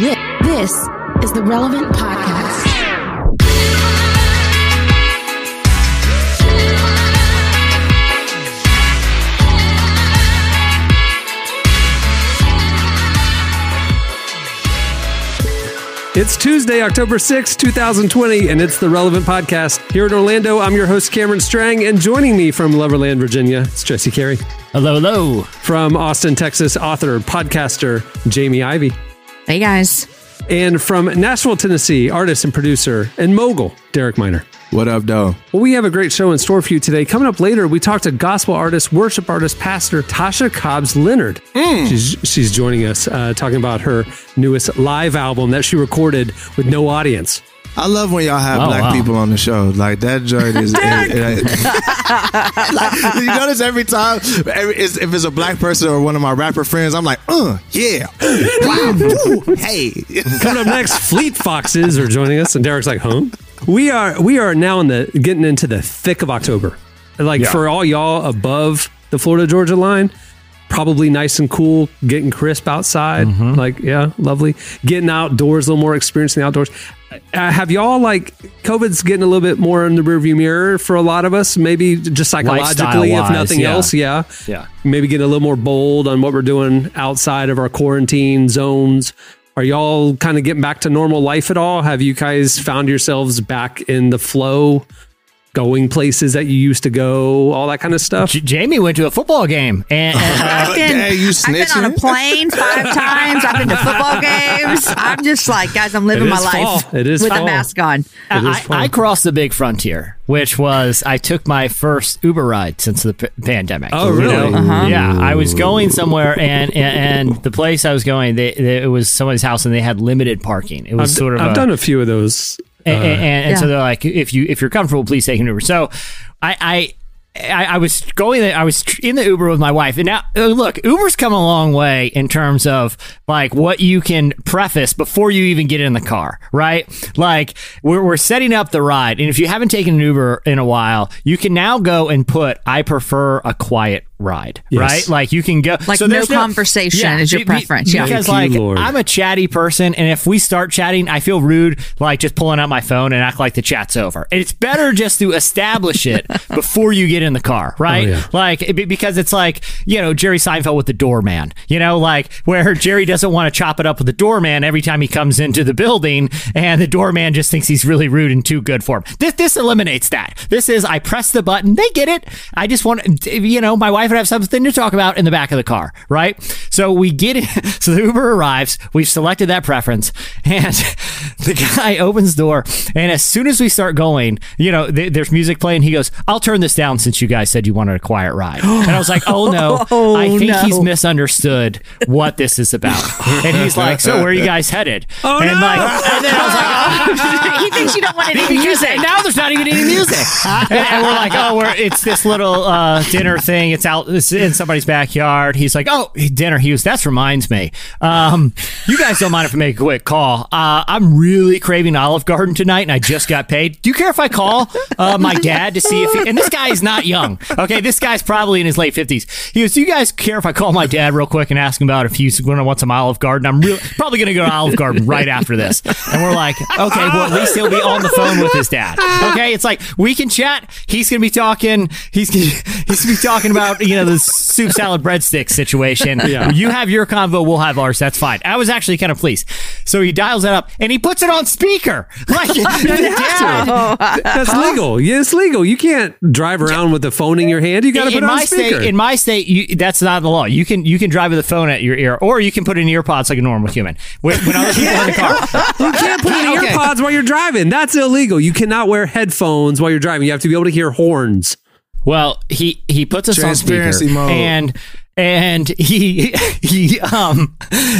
This is the Relevant Podcast. It's Tuesday, October 6, 2020, and it's the Relevant Podcast. Here in Orlando, I'm your host, Cameron Strang, and joining me from Loverland, Virginia, it's Jesse Carey. Hello, hello. From Austin, Texas, author, podcaster, Jamie Ivey. Hey, guys. And from Nashville, Tennessee, artist and producer and mogul, Derek Minor. What up, though? Well, we have a great show in store for you today. Coming up later, we talk to gospel artist, worship artist, pastor Tasha Cobbs Leonard. She's she's joining us, uh, talking about her newest live album that she recorded with no audience. I love when y'all have Oh, black wow. people on the show. Like that joint is. it- it- like, you notice every time, every, it's, if it's a black person or one of my rapper friends, I'm like, uh, yeah, wow, woo, hey. Coming up next, Fleet Foxes are joining us, and Derek's like, "Huh?" We are we are now in the getting into the thick of October. Like Yeah. for all y'all above the Florida Georgia line, probably nice and cool, getting crisp outside. Like yeah, lovely. Getting outdoors, a little more experience in the outdoors. Uh, have y'all like COVID's getting a little bit more in the rearview mirror for a lot of us? Maybe just psychologically, if nothing yeah. else. Yeah, Yeah. maybe getting a little more bold on what we're doing outside of our quarantine zones. Are y'all kind of getting back to normal life at all? Have you guys found yourselves back in the flow, going places that you used to go, all that kind of stuff? J- Jamie went to a football game, and, and I've been, Dang, you I've been on a plane five times. I've been to football games. I'm just like, guys, I'm living my life fall. It is with fall. a mask on. It is I. I crossed the big frontier, which was I took my first Uber ride since the p- pandemic. Oh, You really? know? Uh-huh. Yeah, I was going somewhere, and and, and the place I was going, they, they, it was somebody's house, and they had limited parking. It was I've, sort of I've a- done a few of those. And, and, and so they're like, if you if you're comfortable, please take an Uber. So I. I I, I was going. I was in the Uber with my wife, and now uh, look, Uber's come a long way in terms of like what you can preface before you even get in the car, right? Like we're we're setting up the ride, and if you haven't taken an Uber in a while, you can now go and put "I prefer a quiet ride," Yes. right? Like you can go Like so no there's conversation is your be- be- preference, yeah. because like you, I'm a chatty person, and if we start chatting, I feel rude, like just pulling out my phone and act like the chat's over. And it's better just to establish it before you get in the car, right? Oh, yeah. Like it- because it's like you know Jerry Seinfeld with the doorman, you know, like where Jerry doesn't want to chop it up with the doorman every time he comes into the building, and the doorman just thinks he's really rude and too good for him. This this eliminates that. This is I press the button, they get it. I just want you know my wife would have something to talk about in the back of the car, right? So we get it. So the Uber arrives. We've selected that preference, and the guy opens the door. And as soon as we start going, you know, th- there's music playing. He goes, "I'll turn this down since you guys said you wanted a quiet ride." And I was like, "Oh no, Oh, I think no. he's misunderstood what this is about." And he's like, "So where are you guys headed?" Oh, and no. like, and then I was like, "Oh." he thinks you don't want any music. now there's not even any music, and, and we're like, oh, we're it's this little uh, dinner thing. It's out it's in somebody's backyard. He's like, oh, dinner. He was. That reminds me. Um, you guys don't mind if I make a quick call? Uh, I'm really craving Olive Garden tonight, and I just got paid. Do you care if I call uh, my dad to see if? He, and this guy is not young. Okay, this guy's probably in his late fifties. He goes, do you guys care if I call my dad real quick and ask him about if he's going to want some Olive Garden? I'm really probably going to go to Olive Garden right after this. And we're like, okay, well at least he'll be on the phone with his dad. Okay, it's like we can chat. He's going to be talking. He's he's going to be talking about you know the soup salad breadstick situation. Yeah. You have your convo, we'll have ours. That's fine. I was actually kind of pleased. So he dials that up and he puts it on speaker. Like, dad, That's legal. Yeah, it's legal. You can't drive around with the phone in your hand. You got to put it on my speaker. state, in my state, you, that's not the law. You can you can drive with a phone at your ear, or you can put in earpods like a normal human. When, when other people are in the car, you can't put in Okay. earpods while you're driving. That's illegal. You cannot wear headphones while you're driving. You have to be able to hear horns. Well, he he puts us on speaker, mode. and and he he um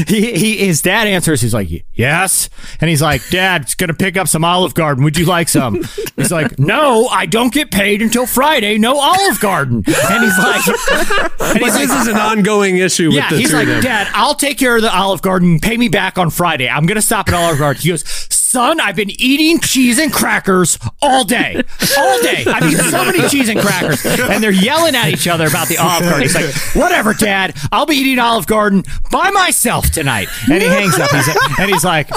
he, he his dad answers. He's like, yes, and he's like, Dad, it's gonna pick up some Olive Garden. Would you like some? He's like, No, I don't get paid until Friday. No Olive Garden. And he's like, and But he's this like, is an ongoing issue with yeah, the he's like. Dad, I'll take care of the Olive Garden. Pay me back on Friday. I'm gonna stop at Olive Garden. He goes, son, I've been eating cheese and crackers all day. All day. I've eaten so many cheese and crackers. And they're yelling at each other about the Olive Garden. He's like, whatever, Dad. I'll be eating Olive Garden by myself tonight. And he hangs up. He's and he's like,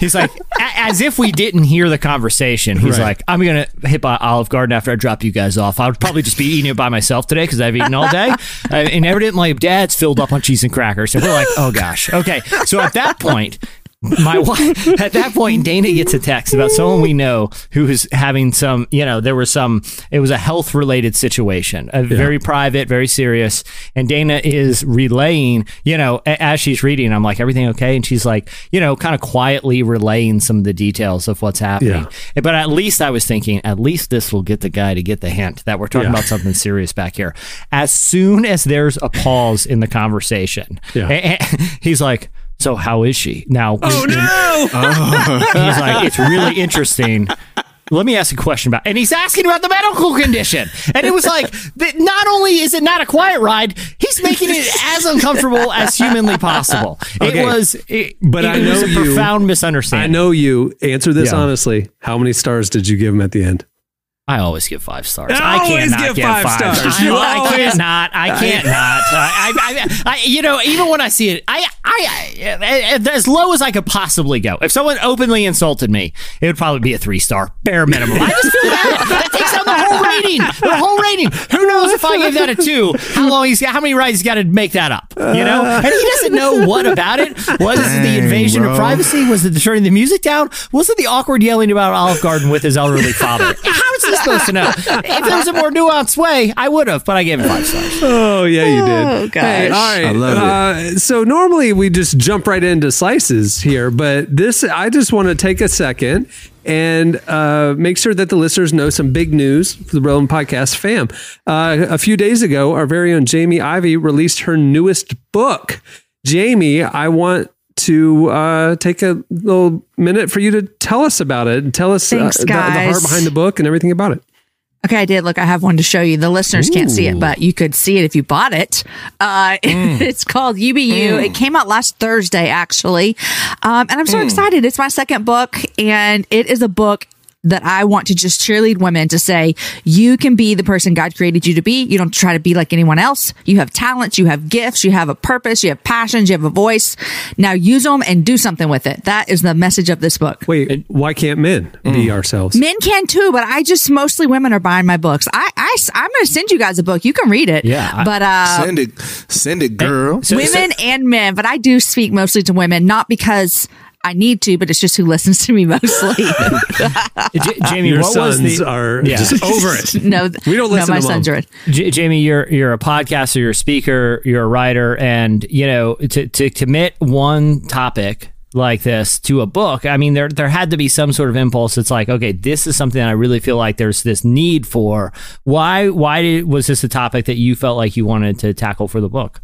he's like, as if we didn't hear the conversation. He's Right. like, I'm going to hit by Olive Garden after I drop you guys off. I'll probably just be eating it by myself today because I've eaten all day. And evidently, Dad's filled up on cheese and crackers. And we're like, oh gosh. Okay. So at that point, my wife at that point dana gets a text about someone we know who is having some you know there was some it was a health related situation a very private very serious and dana is relaying you know a- as she's reading i'm like everything okay? And she's like you know kind of quietly relaying some of the details of what's happening. But at least i was thinking at least this will get the guy to get the hint that we're talking Yeah. about something serious back here. As soon as there's a pause in the conversation Yeah. he's like so how is she now Oh no! he's like, it's really interesting. Let me ask a question about, and he's asking about the medical condition, and it was like, that not only is it not a quiet ride, he's making it as uncomfortable as humanly possible. Okay. It was, it, But it I was know a you- profound misunderstanding I know you. Answer this Yeah. honestly. How many stars did you give him at the end? I always give five stars. I I always give five stars. I, You I can't not. I uh, can't not. I, I, I, I, you know, even when I see it, I, I, I, uh, as low as I could possibly go. If someone openly insulted me, it would probably be a three star, bare minimum. I just feel that takes out the whole rating. The whole rating. Who knows if I gave that a two? How long he's got? How many rides he's got to make that up? You know, and he doesn't know what about it. Was it the Dang, invasion of privacy? Was it the turning the music down? Was it the awkward yelling about Olive Garden with his elderly father? How is he supposed to know? If there was a more nuanced way, I would have, but I gave him five stars. Oh yeah, you did. Oh, gosh. Hey, all right. I love uh, So normally we just jump right into slices here, but this I just want to take a second and uh, make sure that the listeners know some big news for the Relevant Podcast fam. Uh, a few days ago, our very own Jamie Ivey released her newest book. Jamie, I want to uh, take a little minute for you to tell us about it and tell us Thanks, uh, the, the heart behind the book and everything about it. Okay, I did. Look, I have one to show you. The listeners can't see it, but you could see it if you bought it. Uh, it's called You Be You. It came out last Thursday, actually. Um, and I'm so excited. It's my second book, and it is a book that I want to just cheerlead women to say, you can be the person God created you to be. You don't try to be like anyone else. You have talents, you have gifts, you have a purpose, you have passions, you have a voice. Now use them and do something with it. That is the message of this book. Wait, why can't men be ourselves? Men can too, but I just mostly women are buying my books. I, I am going to send you guys a book. You can read it. Yeah, but uh, Send it, send it, girl. So- women and men. But I do speak mostly to women, not because I need to, but it's just who listens to me mostly. J- Jamie, Your what was sons the? are Yeah. just over it. no, We don't no, listen my to sons mom. are in. J- Jamie, you're you're a podcaster, you're a speaker, you're a writer, and you know to to commit one topic like this to a book. I mean, there there had to be some sort of impulse. It's like, okay, this is something that I really feel like there's this need for. Why why did, was this a topic that you felt like you wanted to tackle for the book?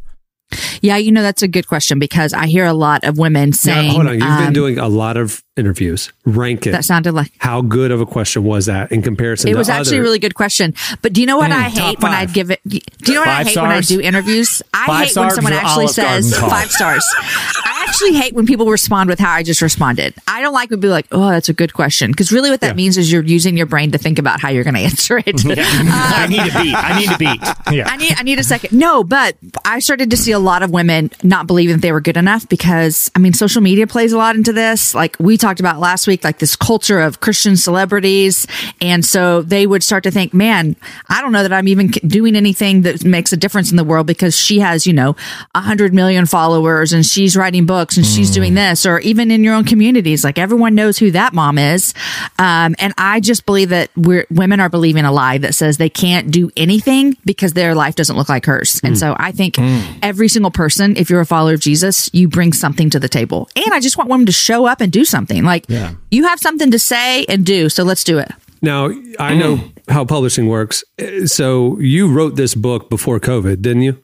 Yeah, you know that's a good question because I hear a lot of women Now, saying, hold on. You've been um, doing a lot of interviews. Rank it. That sounded like How good of a question was that in comparison it to was actually a really good question. But do you know what I Mm, top hate when I give it? Do you know what I Five hate when I do interviews? I Five hate when someone actually says five stars. I actually hate when people respond with how I just responded. I don't like when people are like, "Oh, that's a good question," because really what that Yeah. means is you're using your brain to think about how you're going to answer it. I need a beat. I need a beat. Yeah. I need I need a second. No, but I started to see a lot of women not believing that they were good enough because I mean social media plays a lot into this. Like we talked about last week, like this culture of Christian celebrities, and so they would start to think, "Man, I don't know that I'm even doing anything that makes a difference in the world because she has you know a hundred million followers and she's writing books and she's doing mm. this." Or even in your own communities, like everyone knows who that mom is. Um, and I just believe that we're women are believing a lie that says they can't do anything because their life doesn't look like hers. And mm. so I think mm. every single person, if you're a follower of Jesus, you bring something to the table. And I just want women to show up and do something. Like you have something to say and do, so let's do it. Now, I know how publishing works. Uh, So you wrote this book before COVID, didn't you?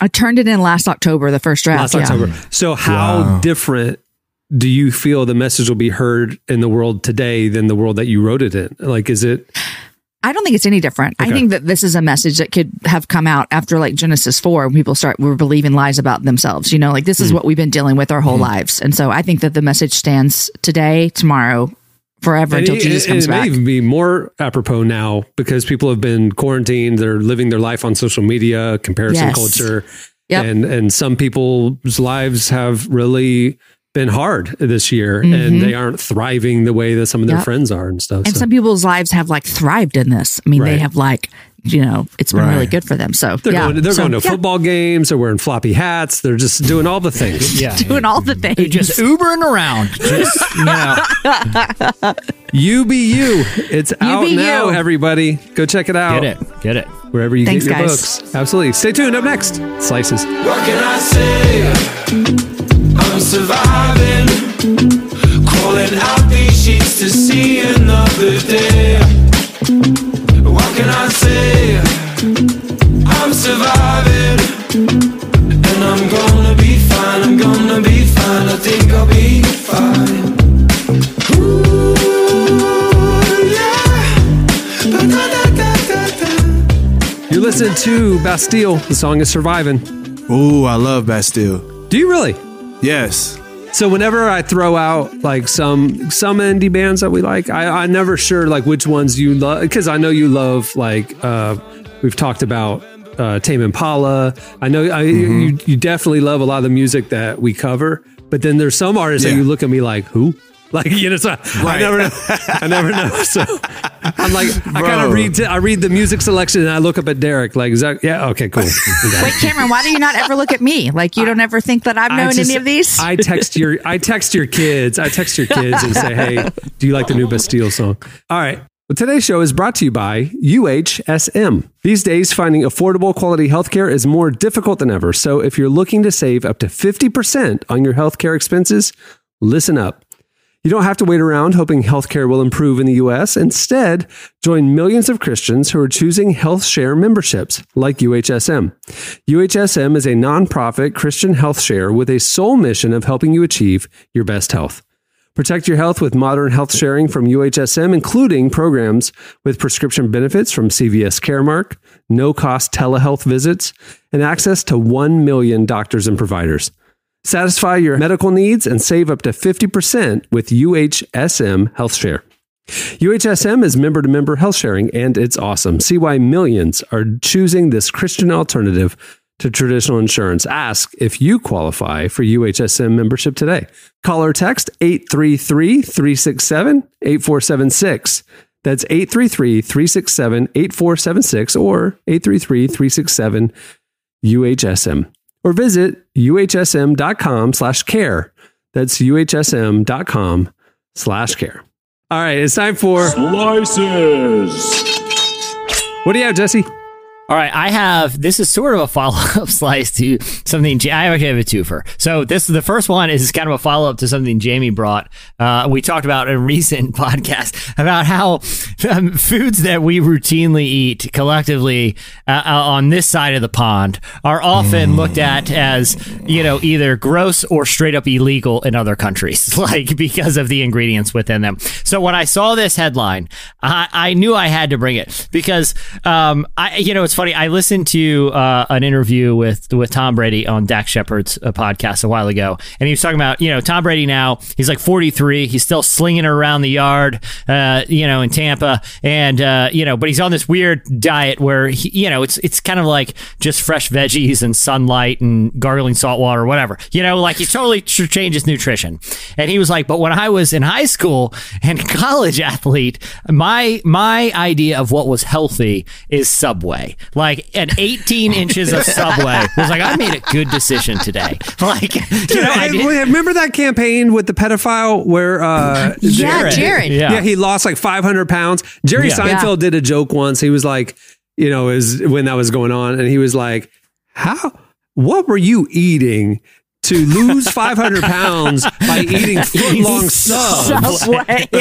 I turned it in last October, the first draft. Last yeah. October. So how Wow. different do you feel the message will be heard in the world today than the world that you wrote it in? Like, is it? I don't think it's any different. I think that this is a message that could have come out after like Genesis 4 when people start were believing lies about themselves. You know, like this is mm-hmm. what we've been dealing with our whole mm-hmm. lives. And so I think that the message stands today, tomorrow, forever And until it, Jesus it- comes it may even be more apropos now because people have been quarantined. They're living their life on social media, comparison Yes. culture, Yep. and and some people's lives have really been hard this year, and they aren't thriving the way that some of their Mm-hmm. Yep. friends are and stuff. And so. some people's lives have like thrived in this. I mean, they have like, you know, it's been Right. really good for them. So they're yeah. going. They're So, going to yeah, football games. They're wearing floppy hats. They're just doing all the things. Yeah. doing all the things. They're just Ubering around. Just, you know, You be you. It's out be now. you. Everybody, go check it out. get it. Get it. wherever you Thanks, get your guys. books. Absolutely. Stay tuned. Up next, slices. What can I say? I'm surviving. Crawling out these sheets to see another day. What can I say? I'm surviving. And I'm gonna be fine. I'm gonna be fine. I think I'll be fine. Ooh, yeah. Ba-da-da-da-da-da. You're listening to Bastille. The song is Surviving. Ooh, I love Bastille. Do you really? Yes. So whenever I throw out like some some indie bands that we like, I, I'm never sure like which ones you love because I know you love like uh, we've talked about uh, Tame Impala. I know I, you you definitely love a lot of the music that we cover, but then there's some artists that you look at me like who. Like you know, so I never know. I never know. So I'm like, I kind Bro. of read. I read the music selection and I look up at Derek. Like, is that yeah? Okay, cool. We got it. Wait, Cameron, why do you not ever look at me? Like you don't ever think that I've known just- any of these? I text your I text your kids. I text your kids and say, "Hey, do you like the new Bastille song?" All right. Well, today's show is brought to you by UHSM. These days, finding affordable quality healthcare is more difficult than ever. So, if you're looking to save up to 50% on your healthcare expenses, listen up. You don't have to wait around hoping healthcare will improve in the US. Instead, join millions of Christians who are choosing health share memberships like UHSM. UHSM is a nonprofit Christian health share with a sole mission of helping you achieve your best health. Protect your health with modern health sharing from UHSM, including programs with prescription benefits from CVS Caremark, no cost telehealth visits, and access to 1 million doctors and providers. Satisfy your medical needs and save up to 50% with UHSM HealthShare. UHSM is member to member health sharing, and it's awesome. See why millions are choosing this Christian alternative to traditional insurance. Ask if you qualify for UHSM membership today. Call or text 833 367 8476. That's 833 367 8476 or 833 367 UHSM or visit uhsm.com slash care. That's uhsm.com slash care. All right, it's time for Slices. what do you have, Jesse? All right, I have this is sort of a follow up slice to something. I actually have a twofer. So this the first one is kind of a follow up to something Jamie brought. Uh, we talked about in a recent podcast about how um, foods that we routinely eat collectively uh, uh, on this side of the pond are often looked at as you know either gross or straight up illegal in other countries, like because of the ingredients within them. So when I saw this headline, I, I knew I had to bring it because um, I you know it's funny. I listened to uh, an interview with with Tom Brady on Dax Shepard's uh, podcast a while ago, and he was talking about you know Tom Brady now he's like 43, he's still slinging around the yard, uh, you know in Tampa, and uh, you know but he's on this weird diet where he, you know it's it's kind of like just fresh veggies and sunlight and gargling salt water or whatever, you know like he totally tr- changed his nutrition, and he was like, but when I was in high school and college athlete, my my idea of what was healthy is Subway. Like an 18 inches of Subway was like I made a good decision today. Like you know, I Hey, remember that campaign with the pedophile where uh, yeah, Jared. Jared. Yeah. yeah. he lost like 500 pounds. Jerry Yeah. Seinfeld did a joke once. He was like, you know, is when that was going on, and he was like, "How? What were you eating to lose 500 pounds by eating foot long subs. Subway.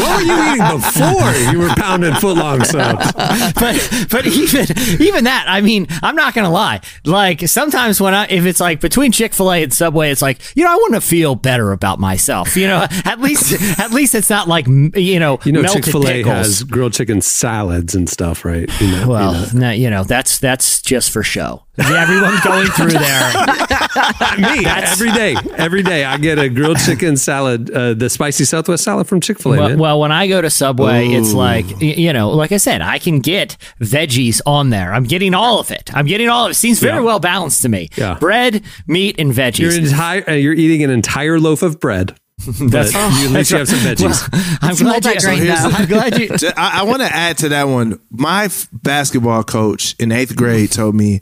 What were you eating before you were pounding foot long subs? but but even even that, I mean, I'm not gonna lie. Like sometimes when I if it's like between Chick Fil A and Subway, it's like you know I want to feel better about myself. You know, at least at least it's not like you know You know, melted Chick fil A pickles. has grilled chicken salads and stuff, right? You know, Well, you know. no, you know that's that's just for show. Everyone's going through there. me every day. Every day, I get a grilled chicken salad, uh, the spicy Southwest salad from Chick Fil A. Well, well, when I go to Subway, it's like y- you know, like I said, I can get veggies on there. I'm getting all of it. I'm getting all of it. Seems very Yeah. well balanced to me. Yeah. Bread, meat, and you're veggies. entire, uh, you're eating an entire loaf of bread. But you, at least you have some veggies. I'm It's glad you. multigrain, though. I'm glad you. Ju- I, I want to add to that one. My f- basketball coach in eighth grade told me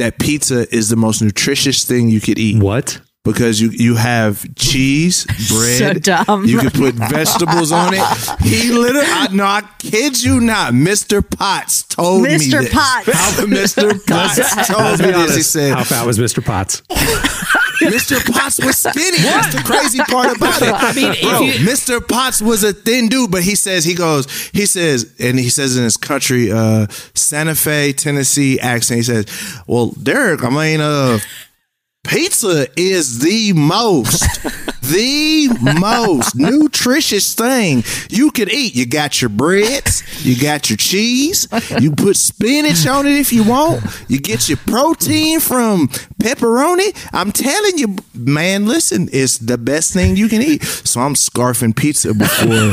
that pizza is the most nutritious thing you could eat what? Because you you have cheese, bread. So dumb. You can put vegetables on it. He literally, I, no, I kid you not. Mr. Potts told me Mr. this. Potts. How Mr. Potts told me this. He said, How fat was Mr. Potts? Mr. Potts was skinny. That's the crazy part about it. I mean, Bro, you- Mr. Potts was a thin dude, but he says he goes, he says, and he says in his country, uh, Santa Fe, Tennessee accent, he says, "Well, Derek, I mean, uh." Pizza is the most, the most nutritious thing you could eat. You got your breads, you got your cheese, you put spinach on it if you want. You get your protein from pepperoni. I'm telling you, man, listen, it's the best thing you can eat. So I'm scarfing pizza before,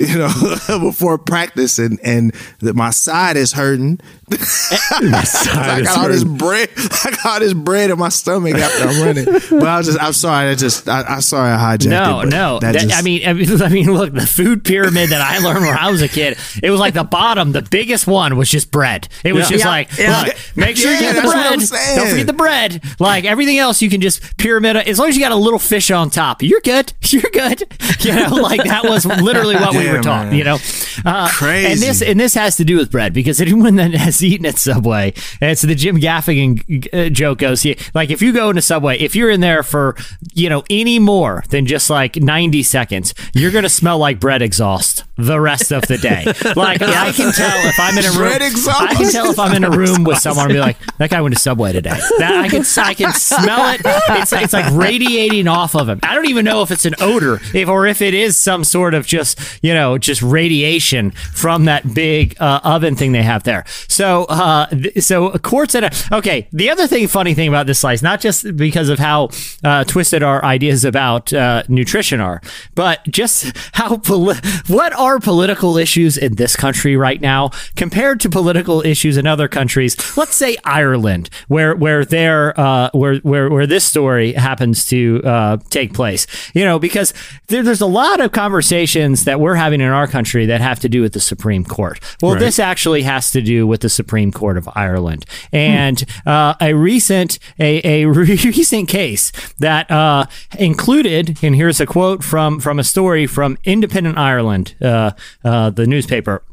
you know, before practice, and and that my side is hurting. I got all this bread. I got all this bread in my stomach after I'm running. But I was just, I'm sorry. I just, I, I'm sorry I hijacked No, it. no. that That- just- I mean, I mean, I mean, look, the food pyramid that I learned when I was a kid, it was like the bottom, the biggest one was just bread. It was Yeah. just Yeah, like, yeah. look, make sure you get the bread. Don't forget the bread. Like everything else, you can just pyramid. As long as you got a little fish on top, you're good. You're good. You know, like that was literally what we Yeah, were taught. man. You know, uh, Crazy. And this and this has to do with bread because anyone that has eaten at Subway, and it's the Jim Gaffigan uh, joke goes, like if you go into Subway, if you're in there for you know any more than just like 90 seconds, you're gonna smell like bread exhaust the rest of the day. Like I can tell if I'm in a room, Bread exhaust. I can tell if I'm in a room with someone and be like, that guy went to Subway today. That I can I can smell it. It's it's like radiating off of him. I don't even know if it's an odor, if or if it is some sort of just you know just radiation from that big uh, oven thing they have there. So uh, th- so courts at a okay. The other thing, funny thing about this slice, not just because of how uh, twisted our ideas about uh, nutrition are, but just how poli- what are political issues in this country right now compared to political issues in other countries. Let's say Ireland, where where there uh, where where where this story happens to uh, take place. You know, because there, there's a lot of conversations that we're having in our country that have to do with the Supreme Court. Well, this actually has to do with the Supreme Court of Ireland and uh, a recent a, a recent case that uh, included. And here's a quote from from a story from Independent Ireland, uh, uh, the newspaper.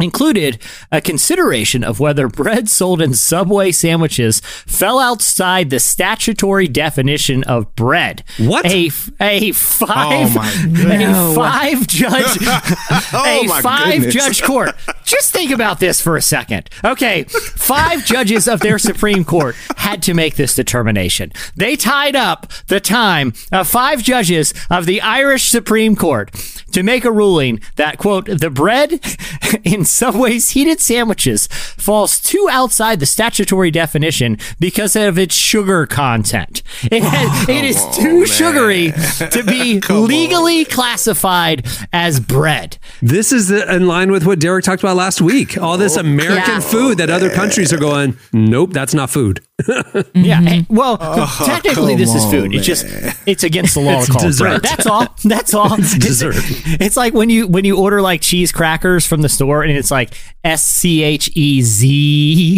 included a consideration of whether bread sold in Subway sandwiches fell outside the statutory definition of bread. What? A a five Oh, a five judge Oh, a five goodness. judge court. Just think about this for a second. Okay, five judges of their Supreme Court had to make this determination. They tied up the time of five judges of the Irish Supreme Court to make a ruling that quote the bread in Subway's heated sandwiches falls too outside the statutory definition because of its sugar content. It, has, it is too sugary to be legally classified as bread. This is the, in line with what Derek talked about last week. All this oh, American Yeah. food that other countries are going, nope, that's not food. Yeah. and- well, technically, come this is on, food. It's just it's against the law It's to call dessert. bread. That's all. That's all. it's dessert. It's like when you when you order like cheese crackers from the store and it's like S C H E Z.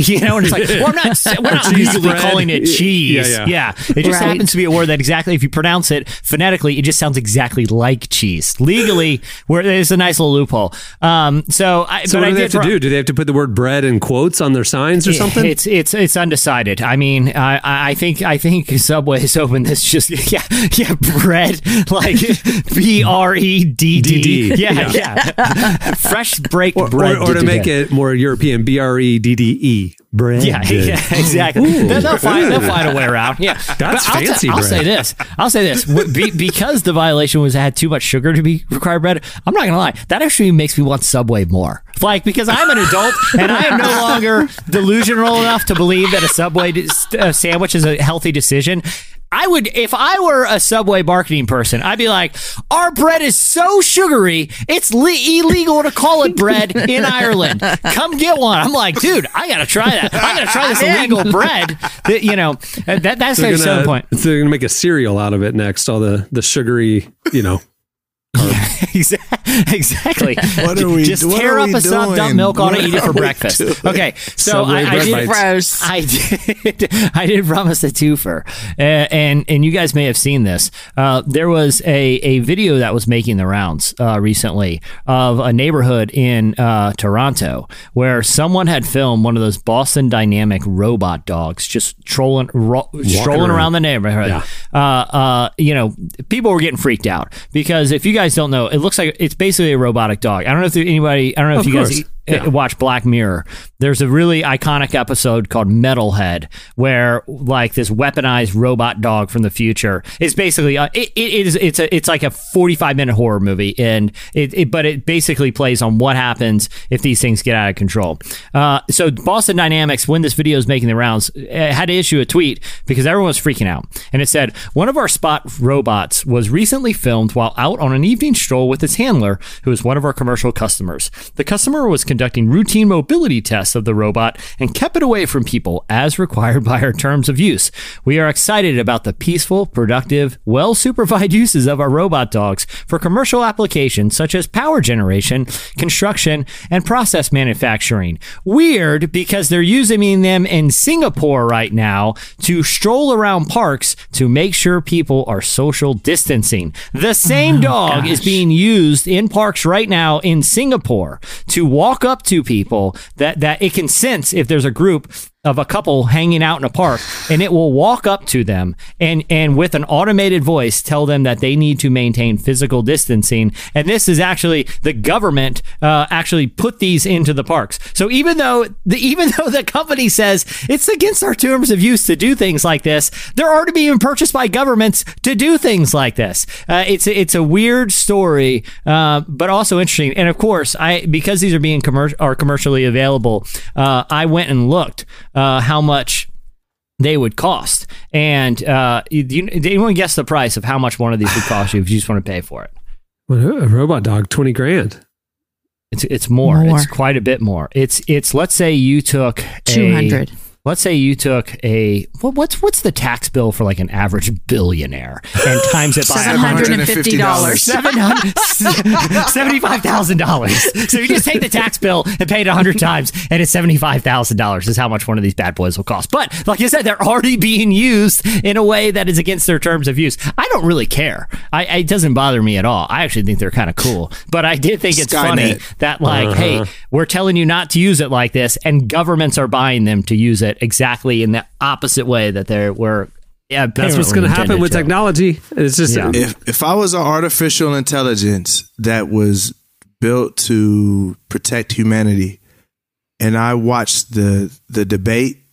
You know, and it's like well, I'm not we're not cheese legally spread. calling it cheese. Yeah, yeah. It just Right. happens to be a word that exactly if you pronounce it phonetically, it just sounds exactly like cheese. Legally, where there's a nice little loophole. Um. So I. So but what I do they have to do? Do they have to put the word bread in quotes on their signs or something? it's it's it's undecided. I mean, I, I I think I think Subway is open this just yeah yeah bread like B R E D D DD. yeah yeah fresh baked Or, bread or, or to make it more European, B R E D D E. Bread. Yeah, yeah, exactly. They'll, they'll find they'll find a way around. Yeah, That's But I'll, fancy I'll say this. I'll say this. Be, because the violation was had too much sugar to be required bread. I'm not gonna lie. That actually makes me want Subway more. Like because I'm an adult and I am no longer delusional enough to believe that a Subway d- uh, sandwich is a healthy decision. I would, if I were a Subway marketing person, I'd be like, our bread is so sugary, it's le- illegal to call it bread in Ireland. Come get one. I'm like, dude, I gotta try that. I gotta try this illegal bread. That, you know, that, that's They're their gonna, selling point. they're gonna make a cereal out of it next. All the the sugary, you know. exactly. What are we- Just what tear are up we a sub dump doing? milk on it, What eat it for breakfast. doing? Okay, so I, I did. bites. I did. I did promise a twofer, uh, and and you guys may have seen this. Uh, there was a a video that was making the rounds uh, recently of a neighborhood in uh, Toronto where someone had filmed one of those Boston Dynamic robot dogs just trolling, ro- strolling around. around the neighborhood. Yeah. Uh, uh, you know, people were getting freaked out because if you guys don't know, it looks like it's basically a robotic dog. I don't know if anybody. I don't know if Of you guys course. uh, Yeah. watch Black Mirror. There's a really iconic episode called Metalhead where like this weaponized robot dog from the future is basically uh, it, it is it's a it's like a 45 minute horror movie and it, it but it basically plays on what happens if these things get out of control. Uh, so Boston Dynamics when this video is making the rounds uh, had to issue a tweet because everyone was freaking out and it said one of our spot robots was recently filmed while out on an evening stroll with its handler who is one of our commercial customers. The customer was conducting routine mobility tests of the robot and kept it away from people as required by our terms of use. We are excited about the peaceful, productive, well supervised uses of our robot dogs for commercial applications such as power generation, construction, and process manufacturing. Weird because they're using them in Singapore right now to stroll around parks to make sure people are social distancing. The same oh, dog is being used in parks right now in Singapore to walk up to people that, that it can sense if there's a group of a couple hanging out in a park and it will walk up to them and and with an automated voice tell them that they need to maintain physical distancing. And this is actually the government uh, actually put these into the parks. So even though the even though the company says it's against our terms of use to do things like this they're already being purchased by governments to do things like this. Uh, it's it's a weird story uh, but also interesting. And of course I because these are being commer- are commercially available uh, I went and looked uh, how much they would cost. And uh, do, you, do anyone guess the price of how much one of these would cost you if you just want to pay for it? What, a robot dog, twenty grand. It's it's more. More. It's quite a bit more. It's it's let's say you took 200. Let's say you took a what, what's what's the tax bill for like an average billionaire and times it by $750. Seven hundred seventy-five thousand dollars. So you just take the tax bill and pay it a hundred times, and it's seventy-five thousand dollars. Is how much one of these bad boys will cost. But like I said, they're already being used in a way that is against their terms of use. I don't really care. I, it doesn't bother me at all. I actually think they're kind of cool. But I did think it's Skynet. funny that like, hey, uh-huh. we're telling you not to use it like this, and governments are buying them to use it exactly in the opposite way that they're were. Yeah, That's what's going to happen with technology. It's just Yeah. If if I was an artificial intelligence that was built to protect humanity, and I watched the the debate,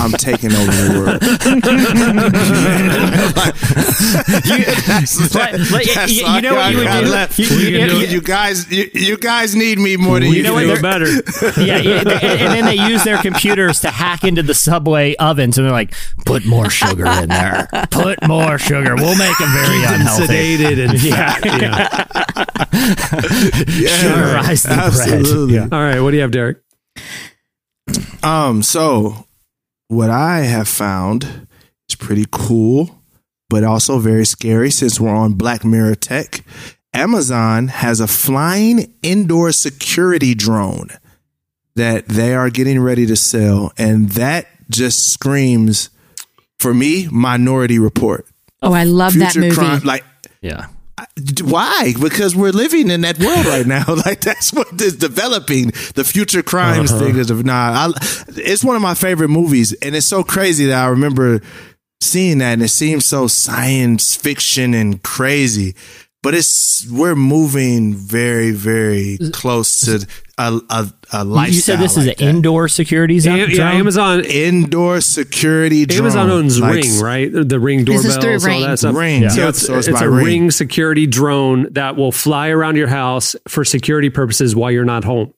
I'm taking over the world. That's- But- but that's y- you know what you would do? left. You- You, you- you- you guys, you, you guys need me more than we you, know what, do think. better. yeah, yeah, and, and then they use their computers to hack into the subway ovens, and they're like, "Put more sugar in there. Put more sugar. We'll make them very And unhealthy." sedated and Yeah. yeah. Sugarize the bread. Absolutely. Yeah. All right, what do you have, Derek? Um, so what I have found is pretty cool, but also very scary since we're on Black Mirror Tech. Amazon has a flying indoor security drone that they are getting ready to sell, and that just screams for me Minority Report. Oh, I love that movie. crime, like Yeah. Why? Because we're living in that world right now. like that's what is developing. The future crimes uh-huh. thing is nah. I, it's one of my favorite movies, and it's so crazy that I remember seeing that, and it seems so science fiction and crazy. But it's we're moving very, very close to a a, a lifestyle. You said this is an that. indoor security zone. Yeah, yeah, Amazon indoor security. Drone. Amazon owns Like, Ring, right? The Ring This is doorbells, through all Ring. that stuff. Ring, So yep, it's, so it's it's a Ring. Ring security drone that will fly around your house for security purposes while you're not home,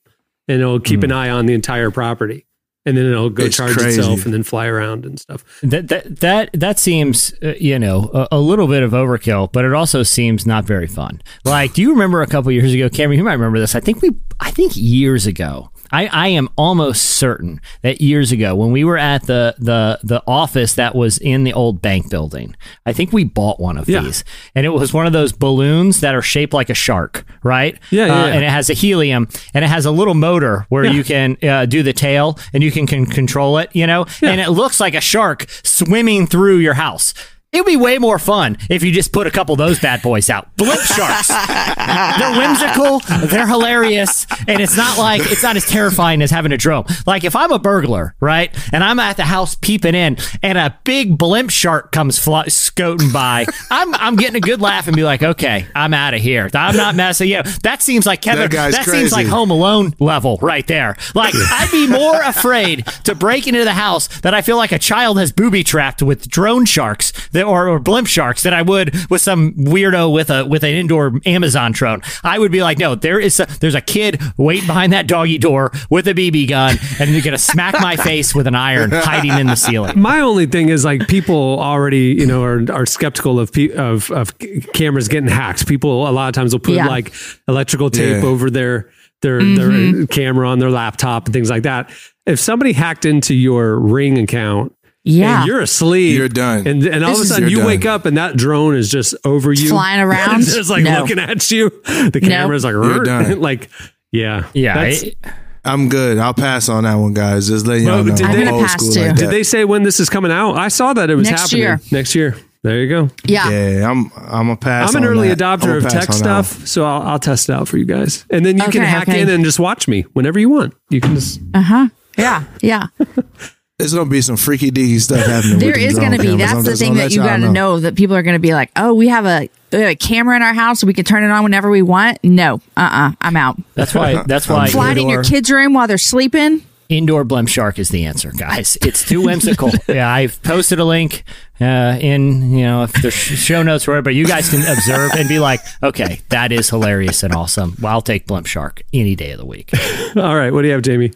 and it'll keep hmm. an eye on the entire property, and then it'll go. It's charge crazy. itself and then fly around and stuff. That that that that seems uh, you know a, a little bit of overkill, but it also seems not very fun. Like, do you remember a couple years ago, Cameron? You might remember this. I think we, I think years ago. I, I am almost certain that years ago when we were at the, the the office that was in the old bank building, I think we bought one of Yeah. these, and it was one of those balloons that are shaped like a shark, right? Yeah, yeah, Uh, yeah. And it has a helium, and it has a little motor where you can uh, do the tail and you can, can control it, you know, and it looks like a shark swimming through your house. It'd be way more fun if you just put a couple of those bad boys out. Blimp sharks. they're whimsical, they're hilarious, and it's not like it's not as terrifying as having a drone. Like if I'm a burglar, right, and I'm at the house peeping in, and a big blimp shark comes fly, scooting by, I'm I'm getting a good laugh and be like, okay, I'm out of here. I'm not messing. You know, that seems like Kevin. That guy's seems like Home Alone level right there. Like I'd be more afraid to break into the house that I feel like a child has booby trapped with drone sharks that, or, or blimp sharks than I would with some weirdo with a with an indoor Amazon drone. I would be like, no, there is a, there's a kid waiting behind that doggy door with a BB gun, and you're gonna smack my face with an iron hiding in the ceiling. My only thing is like people already, you know, are, are skeptical of, pe- of of cameras getting hacked. People a lot of times will put Yeah. like electrical tape Yeah. over their their their mm-hmm. camera on their laptop and things like that. If somebody hacked into your Ring account, Yeah. and you're asleep, You're done. and and all This of a sudden You're done. wake up and that drone is just over you, Flying around? just like No. looking at you. The No. camera's like, You're done. like, yeah, Yeah, That's- it- I'm good. I'll pass on that one, guys. Just letting y'all know. did I'm they- old pass school too. like Did they say when this is coming out? I saw that it was Next happening year. next year. There you go. yeah. Yeah, I'm. I'm a pass. I'm an on early that. Adopter of tech on that one. stuff, so I'll, I'll test it out for you guys, and then you can hack okay. in and just watch me whenever you want. You can just Uh huh. Yeah. Yeah. There's gonna be some freaky deaky stuff happening. There with is going to be. cameras. That's I'm the just thing that you y'all got to know. that people are going to be like, oh, we have a, we have a camera in our house, so we can turn it on whenever we want. No, uh, uh-uh, uh, i am out. that's why that's why Fly it in your kids' room while they're sleeping. Indoor blimp shark is the answer, guys. It's too whimsical. yeah, I've posted a link uh, in, you know, if there's show notes or whatever, but you guys can observe and be like, okay, that is hilarious and awesome. Well, I'll take blimp shark any day of the week. all right. What do you have, Jamie?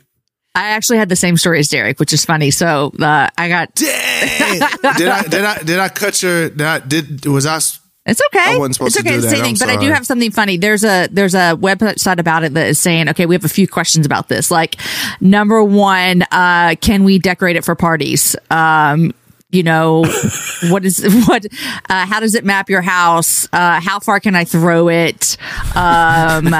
I actually had the same story as Derek, which is funny. So uh, I got. Dang. did I? Did I? Did I cut your? Did I? Did was I? It's okay. I wasn't supposed it's to okay. do it's the that. same I'm thing, but I do have something funny. There's a there's a website about it that is saying, okay, we have a few questions about this. Like, number one, uh, can we decorate it for parties? Um, you know, what is what? Uh, how does it map your house? Uh, how far can I throw it? Um,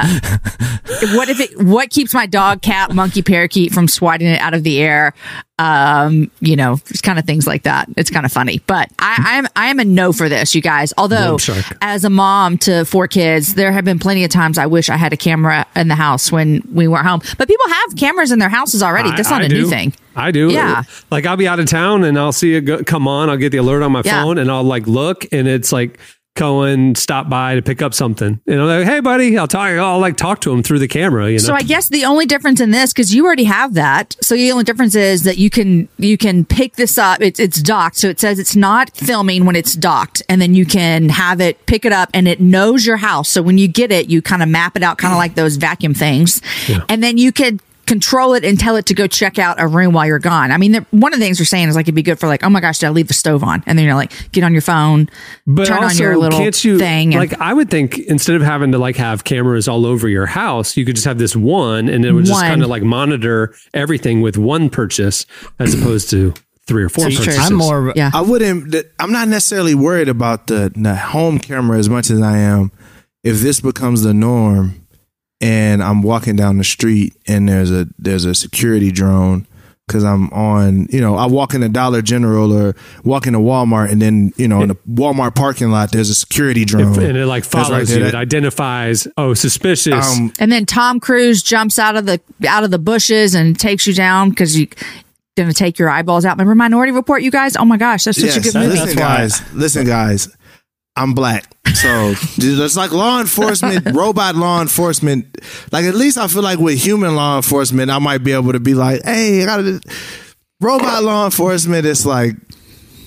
what if it? What keeps my dog, cat, monkey, parakeet from swatting it out of the air? Um, you know, just kind of things like that. It's kind of funny, but I, I'm I am a no for this, you guys. Although, as a mom to four kids, there have been plenty of times I wish I had a camera in the house when we weren't home. But people have cameras in their houses already. That's not I a do. new thing. I do. Yeah. Like I'll be out of town and I'll see it go, come on. I'll get the alert on my Yeah. phone and I'll like look and it's like Cohen stopped by to pick up something. And I'm like, hey, buddy, I'll talk. I'll like talk to him through the camera. You know. So I guess the only difference in this, because you already have that, so the only difference is that you can you can pick this up. It's it's docked, so it says it's not filming when it's docked, and then you can have it pick it up, and it knows your house. So when you get it, you kind of map it out, kind of like those vacuum things, and then you can control it and tell it to go check out a room while you're gone. I mean, one of the things we're saying is like it'd be good for like, oh my gosh, did I leave the stove on? And then you're like, get on your phone, but turn also, on your little can't you, thing. and- Like I would think instead of having to like have cameras all over your house, you could just have this one and it would just kind of like monitor everything with one purchase as opposed to three or four purchases. I'm more. yeah. I wouldn't. I'm not necessarily worried about the, the home camera as much as I am if this becomes the norm, and I'm walking down the street and there's a there's a security drone because I'm on, you know, I walk in a Dollar General or walk in a Walmart, and then you know, in the Walmart parking lot, there's a security drone, and it like That's right follows there. you. It identifies. Oh, suspicious. Um, And then Tom Cruise jumps out of the out of the bushes and takes you down because you gonna take your eyeballs out. Remember Minority Report, you guys? Oh my gosh, that's such a good movie. Listen, guys. Listen, guys. I'm black, so it's like law enforcement, robot law enforcement. Like at least I feel like with human law enforcement, I might be able to be like, hey, I got to. Robot law enforcement, it's like,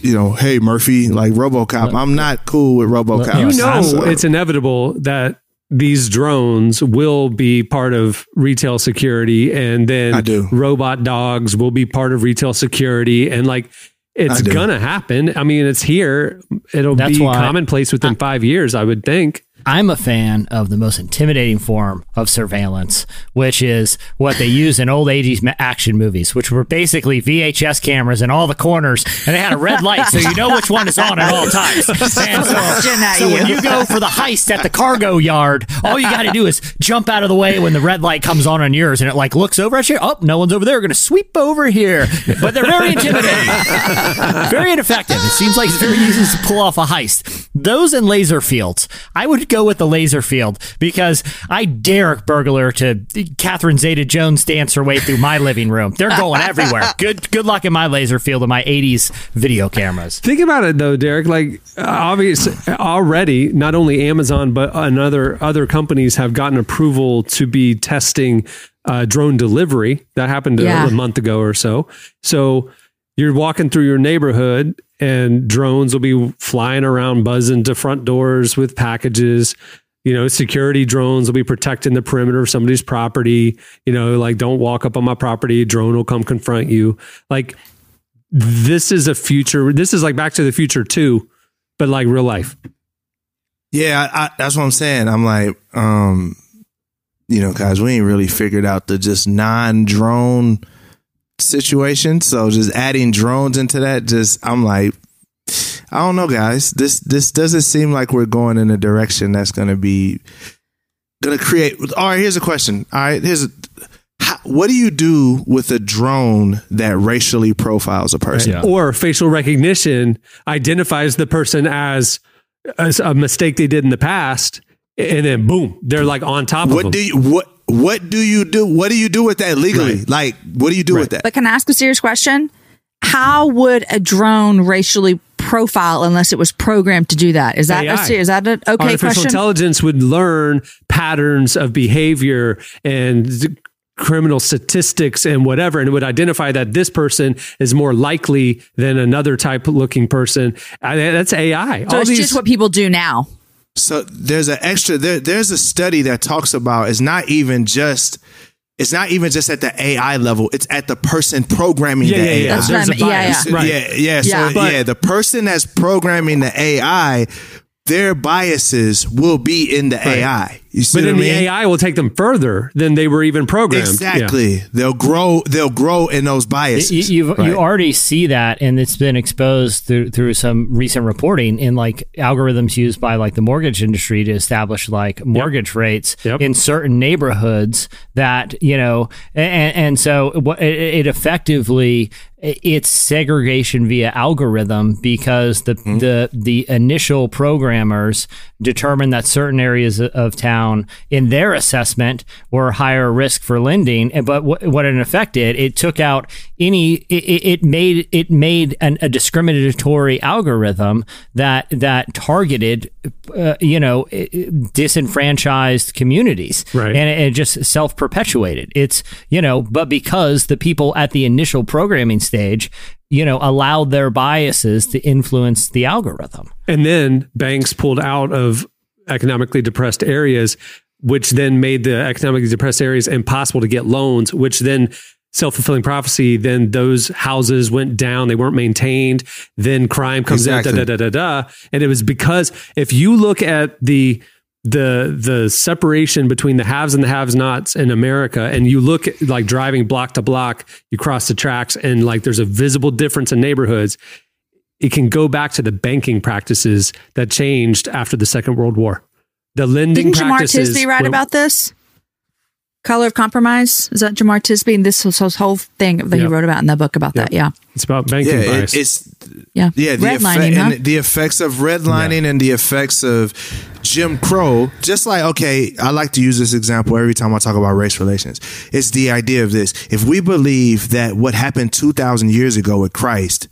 you know, hey Murphy, like RoboCop. I'm not cool with RoboCop. you know So- it's inevitable that these drones will be part of retail security and then I do. robot dogs will be part of retail security and like it's gonna happen. I mean it's here. It'll That's be why- commonplace within five years i would think I'm a fan of the most intimidating form of surveillance, which is what they use in old 80s action movies, which were basically VHS cameras in all the corners, and they had a red light so you know which one is on at all times. And so, so when you. go for the heist at the cargo yard, all you got to do is jump out of the way when the red light comes on on yours, and it like looks over at you. Oh, no one's over there. We're going to sweep over here. But they're very intimidating, very ineffective. It seems like it's very easy to pull off a heist. Those and laser fields. I would go with the laser field because I dare burglar to Catherine Zeta Jones dance her way through my living room. They're going everywhere. Good good luck in my laser field and my 80s video cameras. think about it though derek like obvious already not only amazon but another other companies have gotten approval to be testing uh, drone delivery that happened a- a month ago or so so you're walking through your neighborhood and drones will be flying around buzzing to front doors with packages. You know security drones will be protecting the perimeter of somebody's property. You know like don't walk up on my property. Drone will come confront you. Like this is a future this is like back to the future too but like real life. Yeah, I, I, that's what I'm saying. I'm like, um, you know, guys, we ain't really figured out the just non-drone situation. So just adding drones into that, just I'm like, I don't know, guys. This this doesn't seem like we're going in a direction that's going to be going to create. All right, here's a question. All right, here's a. How, what do you do with a drone that racially profiles a person? Yeah. or facial recognition identifies the person as, as a mistake they did in the past and then boom they're like on top of What do you what what do you do? What do you do with that legally? Right. Like, what do you do with that? But can I ask a serious question? How would a drone racially profile unless it was programmed to do that? Is that a, AI. ser- is that an okay artificial question? intelligence would learn patterns of behavior and criminal statistics and whatever and it would identify that this person is more likely than another type looking person I, that's ai so All it's these- just what people do now. So there's an extra there, there's a study that talks about it's not even just it's not even just at the AI level, it's at the person programming yeah the yeah AI. yeah There's what a I mean. Yeah, bias. yeah. right Yeah, yeah. So Yeah. But- yeah, the person that's programming the AI, their biases will be in the AI. You see but then I the? AI will take them further than they were even programmed. Yeah. Exactly. They'll grow. They'll grow in those biases. You, you, Right. you already see that, and it's been exposed through through some recent reporting in like algorithms used by like the mortgage industry to establish like mortgage rates Yep. in certain neighborhoods. That you know, and, and so what it, it effectively it's segregation via algorithm because the Mm-hmm. the the initial programmers determined that certain areas of town in their assessment were higher risk for lending but what, what it in effect did it took out any it, made it made an, a discriminatory algorithm that that targeted uh, you know disenfranchised communities. Right. and it, it just self perpetuated it's you know but because the people at the initial programming stage you know allowed their biases to influence the algorithm. And then banks pulled out of economically depressed areas, which then made the economically depressed areas impossible to get loans, which then self fulfilling prophecy. Then those houses went down, they weren't maintained. Then crime comes Exactly. in, da, da, da, da, da. And it was because if you look at the the the separation between the haves and the have nots in America and you look at like driving block to block you cross the tracks and like there's a visible difference in neighborhoods it can go back to the banking practices that changed after the Second World War. The lending Didn't Jemar practices Tisby write were- about this? Color of Compromise. Is that Jemar Tisby? And this was his whole thing that he wrote about in the book about that. Yeah. It's about banking Yeah, bias. it, it's Yeah. yeah the, Redlining, effect, huh? and the effects of redlining and the effects of Jim Crow. Just like okay, I like to use this example every time I talk about race relations. It's the idea of this: if we believe that what happened two thousand years ago with Christ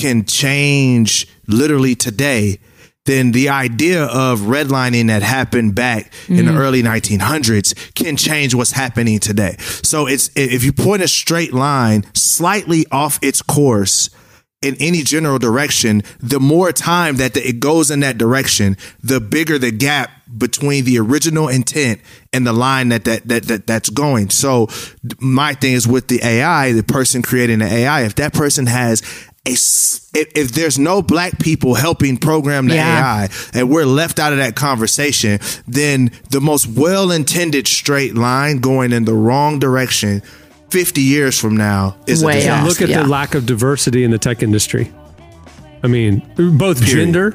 can change literally today. Then the idea of redlining that happened back in the mm. early 1900s can change what's happening today. So it's if you point a straight line slightly off its course, in any general direction, the more time that the, it goes in that direction, the bigger the gap between the original intent and the line that that that, that that's going. So my thing is with the AI, the person creating the AI, if that person has if, if there's no black people helping program the Yeah. AI and we're left out of that conversation, then the most well-intended straight line going in the wrong direction 50 years from now is Way a disaster. off. Look at yeah. the lack of diversity in the tech industry. I mean, both Period. gender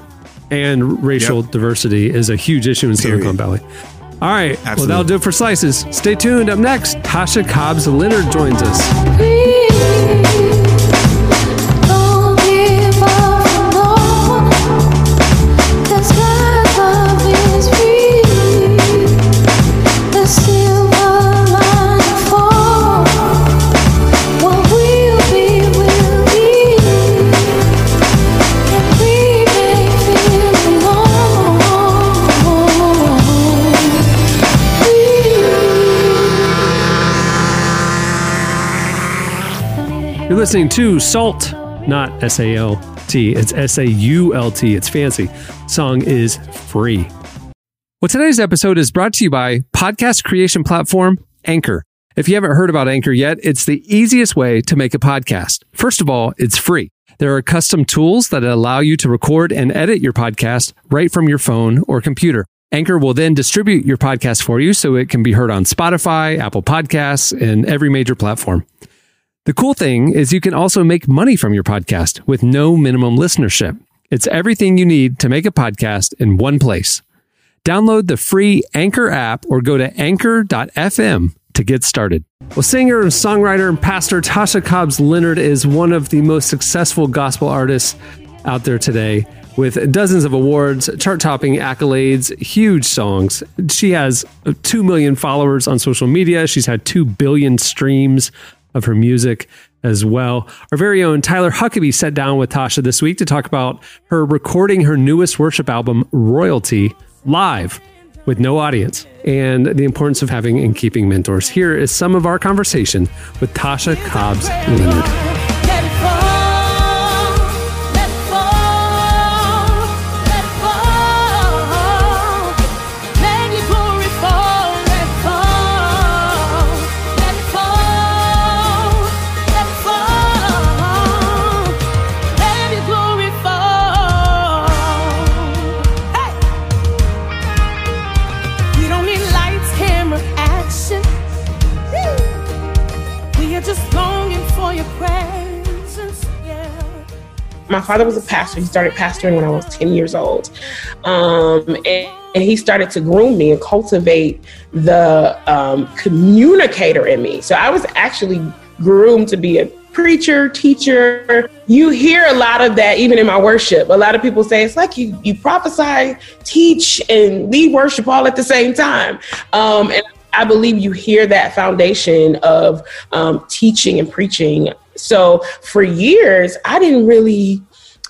and racial Yep. diversity is a huge issue in Silicon Valley. All right. Well, that'll do it for Slices. Stay tuned. Up next, Tasha Cobbs Leonard joins us. You're listening to Salt, not S A L T. It's S A U L T. It's fancy. Song is free. Well, today's episode is brought to you by podcast creation platform Anchor. If you haven't heard about Anchor yet, it's the easiest way to make a podcast. First of all, it's free. There are custom tools that allow you to record and edit your podcast right from your phone or computer. Anchor will then distribute your podcast for you so it can be heard on Spotify, Apple Podcasts, and every major platform. The cool thing is you can also make money from your podcast with no minimum listenership. It's everything you need to make a podcast in one place. Download the free Anchor app or go to anchor.fm to get started. Well, singer and songwriter and pastor Tasha Cobbs Leonard is one of the most successful gospel artists out there today with dozens of awards, chart topping accolades, huge songs. She has 2 million followers on social media. She's had 2 billion streams of her music as well. Our very own Tyler Huckabee sat down with Tasha this week to talk about her recording her newest worship album, Royalty, live with no audience and the importance of having and keeping mentors. Here is some of our conversation with Tasha Cobbs Leonard. My father was a pastor. He started pastoring when I was 10 years old. Um, and, and he started to groom me and cultivate the um, communicator in me. So I was actually groomed to be a preacher, teacher. You hear a lot of that even in my worship. A lot of people say it's like you, you prophesy, teach, and lead worship all at the same time. Um, and I believe you hear that foundation of um, teaching and preaching. So for years, I didn't really,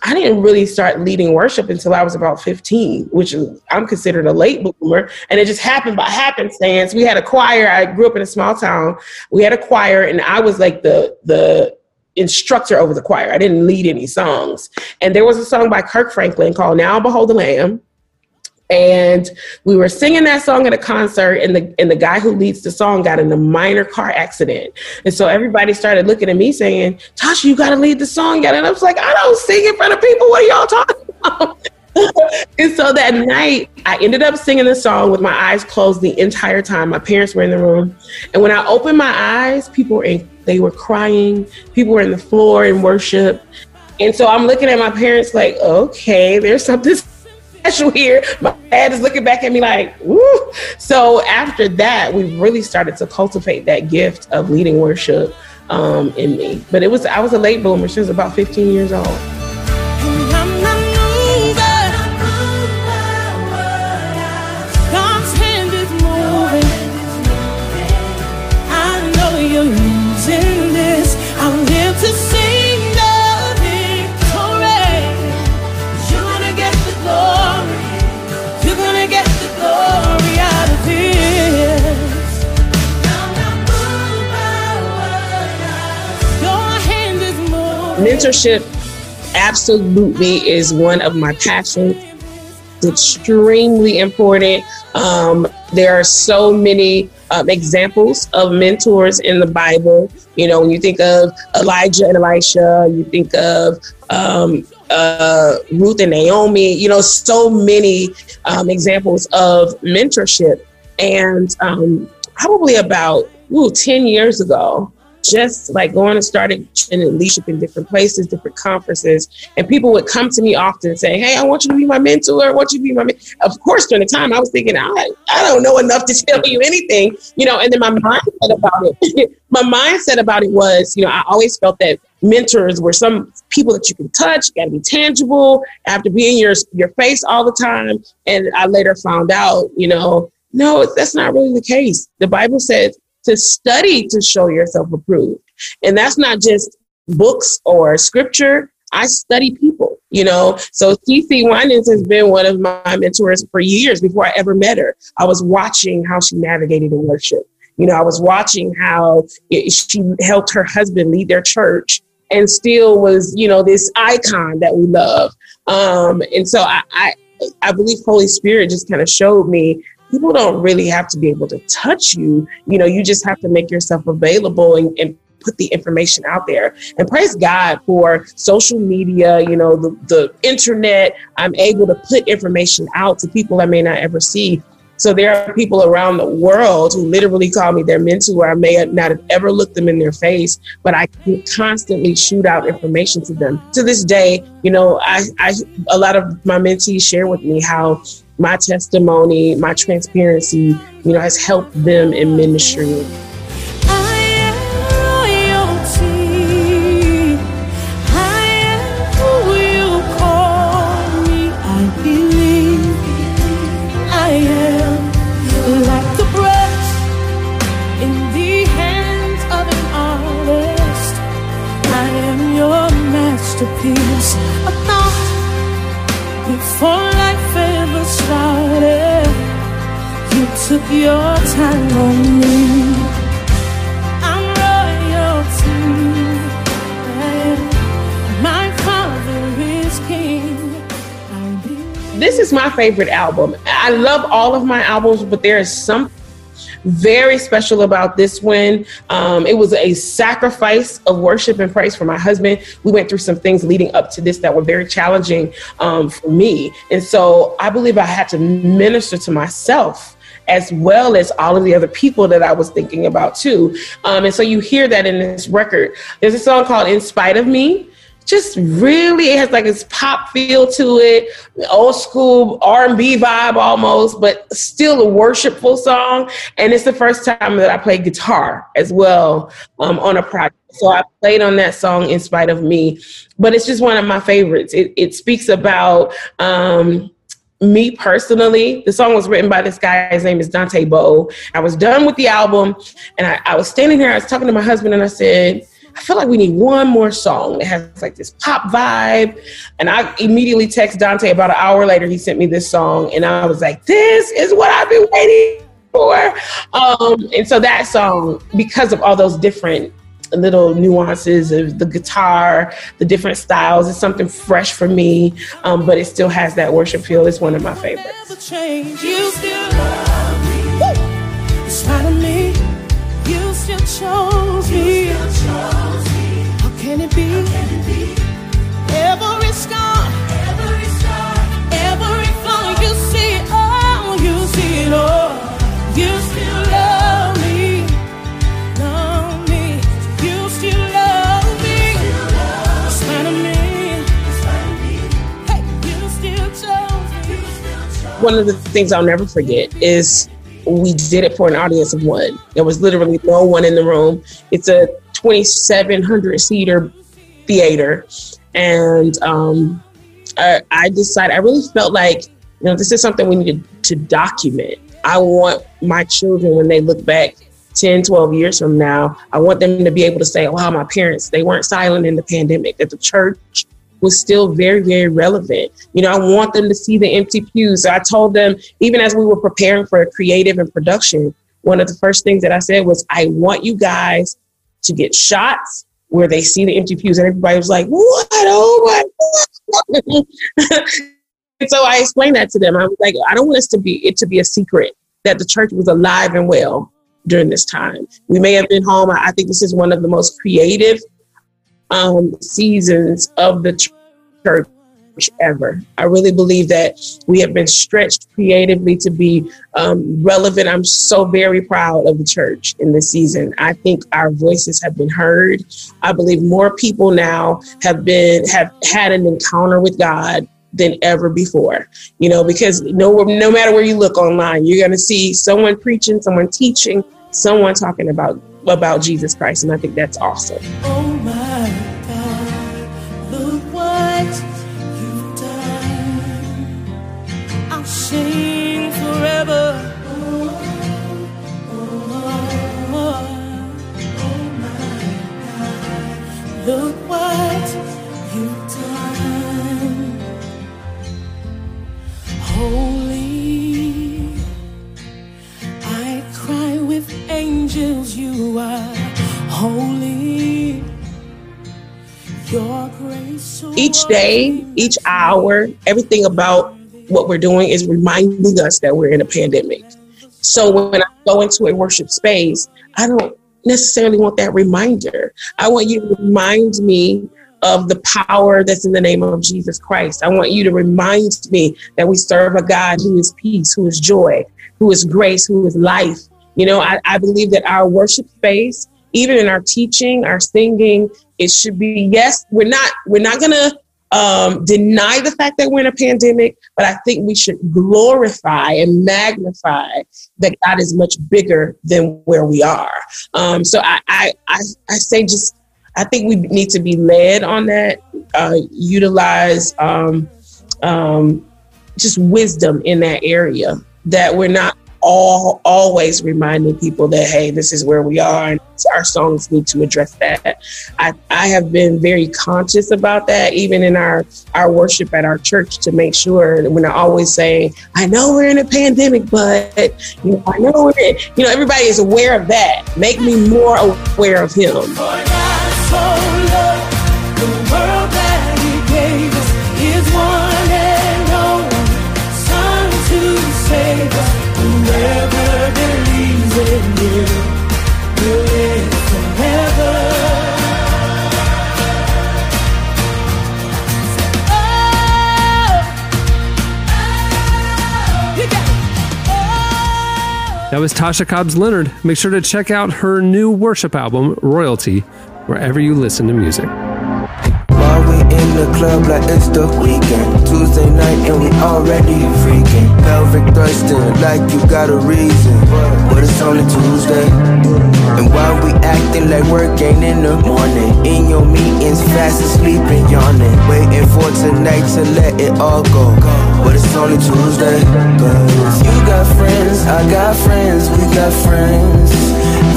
I didn't really start leading worship until I was about 15, which I'm considered a late bloomer. And it just happened by happenstance. We had a choir. I grew up in a small town. We had a choir, and I was like the the instructor over the choir. I didn't lead any songs. And there was a song by Kirk Franklin called "Now Behold the Lamb." And we were singing that song at a concert and the and the guy who leads the song got in a minor car accident. And so everybody started looking at me saying tasha you got to lead the song yet. and i was like i don't sing in front of people. What are y'all talking about? And so that night i ended up singing the song with my eyes closed the entire time. My parents were in the room. And when i opened my eyes people were in, they were crying. People were in the floor in worship. And so i'm looking at my parents like okay there's something special here. My dad is looking back at me like, woo. So after that, we really started to cultivate that gift of leading worship um, in me. But it was I was a late bloomer. She was about 15 years old. Mentorship absolutely is one of my passions. It's extremely important. Um, there are so many um, examples of mentors in the bible. You know when you think of elijah and elisha you think of um, uh, ruth and naomi you know so many um, examples of mentorship. And um, probably about ooh, 10 years ago just like going and starting in leadership in different places, different conferences, and people would come to me often saying, "Hey, I want you to be my mentor. I want you to be my." Men-. Of course, during the time, I was thinking, "I, I don't know enough to tell you anything," you know. And then my mindset about it, my mindset about it was, you know, I always felt that mentors were some people that you can touch, got to be tangible, have to be in your your face all the time. And I later found out, you know, no, that's not really the case. The Bible says to study to show yourself approved. And that's not just books or scripture. I study people, you know. So CeCe Winans has been one of my mentors for years before I ever met her. I was watching how she navigated in worship. You know, I was watching how it, she helped her husband lead their church and still was, you know, this icon that we love. Um, and so I, I, I believe Holy Spirit just kind of showed me people don't really have to be able to touch you. You know, you just have to make yourself available and, and put the information out there. And praise God for social media, you know, the, the internet. I'm able to put information out to people I may not ever see. So there are people around the world who literally call me their mentor. I may not have ever looked them in their face, but I can constantly shoot out information to them. To this day, you know, I, I a lot of my mentees share with me how my testimony, my transparency, you know, has helped them in ministry. Favorite album. I love all of my albums, but there is something very special about this one. Um, it was a sacrifice of worship and praise for my husband. We went through some things leading up to this that were very challenging um, for me. And so I believe I had to minister to myself as well as all of the other people that I was thinking about too. Um, and so you hear that in this record. There's a song called In Spite of Me just really it has like this pop feel to it old school r&b vibe almost but still a worshipful song and it's the first time that i played guitar as well um, on a project so i played on that song in spite of me but it's just one of my favorites it, it speaks about um, me personally, the song was written by this guy. His name is Dante Bowe. I was done with the album and I, I was standing here. I was talking to my husband and I said, I feel like we need one more song that has like this pop vibe. And I immediately text Dante about an hour later. He sent me this song, and I was like, "This is what I've been waiting for." Um, and so that song, because of all those different little nuances of the guitar, the different styles, it's something fresh for me. Um, but it still has that worship feel. It's one of my favorites. One of the things I'll never forget is we did it for an audience of one. There was literally no one in the room. It's a 2,700 seater theater. And um, I, I decided, I really felt like, you know, this is something we needed to document. I want my children, when they look back 10, 12 years from now, I want them to be able to say, wow, my parents, they weren't silent in the pandemic, that the church was still very, very relevant. You know, I want them to see the empty pews. So I told them, even as we were preparing for a creative and production, one of the first things that I said was, I want you guys to get shots where they see the empty pews. And everybody was like, what? Oh my God. and so I explained that to them. I was like, I don't want us to be it to be a secret that the church was alive and well during this time. We may have been home. I think this is one of the most creative um, seasons of the church ever. I really believe that we have been stretched creatively to be um, relevant. I'm so very proud of the church in this season. I think our voices have been heard. I believe more people now have been have had an encounter with God than ever before. You know, because no no matter where you look online, you're going to see someone preaching, someone teaching, someone talking about about Jesus Christ, and I think that's awesome. Look what you've done. Holy, I cry with angels. You are holy. Your grace. each day, each hour, everything about what we're doing is reminding us that we're in a pandemic. So when I go into a worship space, I don't necessarily want that reminder. I want you to remind me of the power that's in the name of Jesus Christ. I want you to remind me that we serve a God who is peace, who is joy, who is grace, who is life. You know, I, I believe that our worship space, even in our teaching, our singing, it should be yes, we're not we're not gonna um, deny the fact that we're in a pandemic, but I think we should glorify and magnify that God is much bigger than where we are. Um, so I, I, I, I say just, I think we need to be led on that, uh, utilize um, um, just wisdom in that area that we're not all always reminding people that hey this is where we are and our songs need to address that. I i have been very conscious about that even in our our worship at our church to make sure that we're not always saying i know we're in a pandemic but you know i know we're in, you know everybody is aware of that. Make me more aware of him That was Tasha Cobbs Leonard. Make sure to check out her new worship album, Royalty, wherever you listen to music. While we in the club like it's the weekend Tuesday night and we already freaking Pelvic thrusting like you got a reason But it's only Tuesday And while we acting like work ain't in the morning In your meetings fast asleep and yawning Waiting for tonight to let it all go. But it's only Tuesday Cause you got friends, I got friends, we got friends.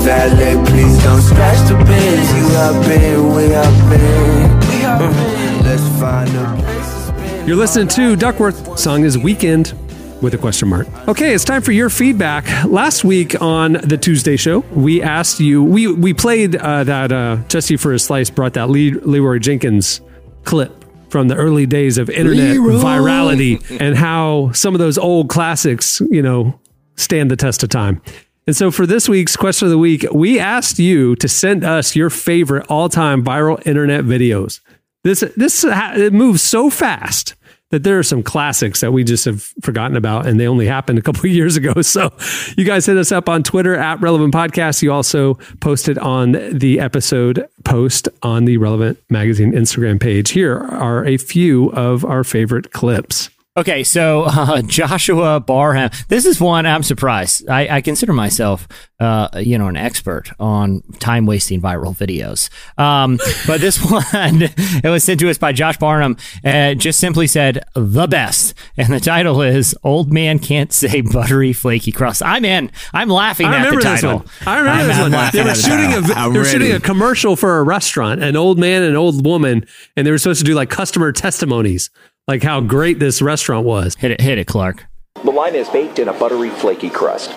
Valet, please don't scratch the bins You have been, we been. Mm, Let's find a place You're listening to Duckworth. Song is Weekend with a question mark. Okay, it's time for your feedback. Last week on the Tuesday show, we asked you, we, we played uh, that uh, Jesse for a Slice brought that Lee, Leeroy Jenkins clip from the early days of internet virality and how some of those old classics, you know, stand the test of time. And so for this week's question of the week, we asked you to send us your favorite all-time viral internet videos. This this it moves so fast that there are some classics that we just have forgotten about and they only happened a couple of years ago. So you guys hit us up on Twitter at Relevant Podcast. You also posted on the episode post on the Relevant Magazine Instagram page. Here are a few of our favorite clips. Okay, so uh, Joshua Barham. This is one I'm surprised. I, I consider myself, uh, you know, an expert on time wasting viral videos. Um, but this one, it was sent to us by Josh Barnum. Uh, just simply said the best, and the title is "Old Man Can't Say Buttery Flaky Crust." I'm in. I'm laughing I at the remember this title. one. I remember I'm- this I'm one. They were at the shooting a title. vi- I'm they were shooting a commercial for a restaurant, an old man and an old woman, and they were supposed to do like customer testimonies, like how great this restaurant was. Hit it, hit it, Clark. The line is baked in a buttery, flaky crust.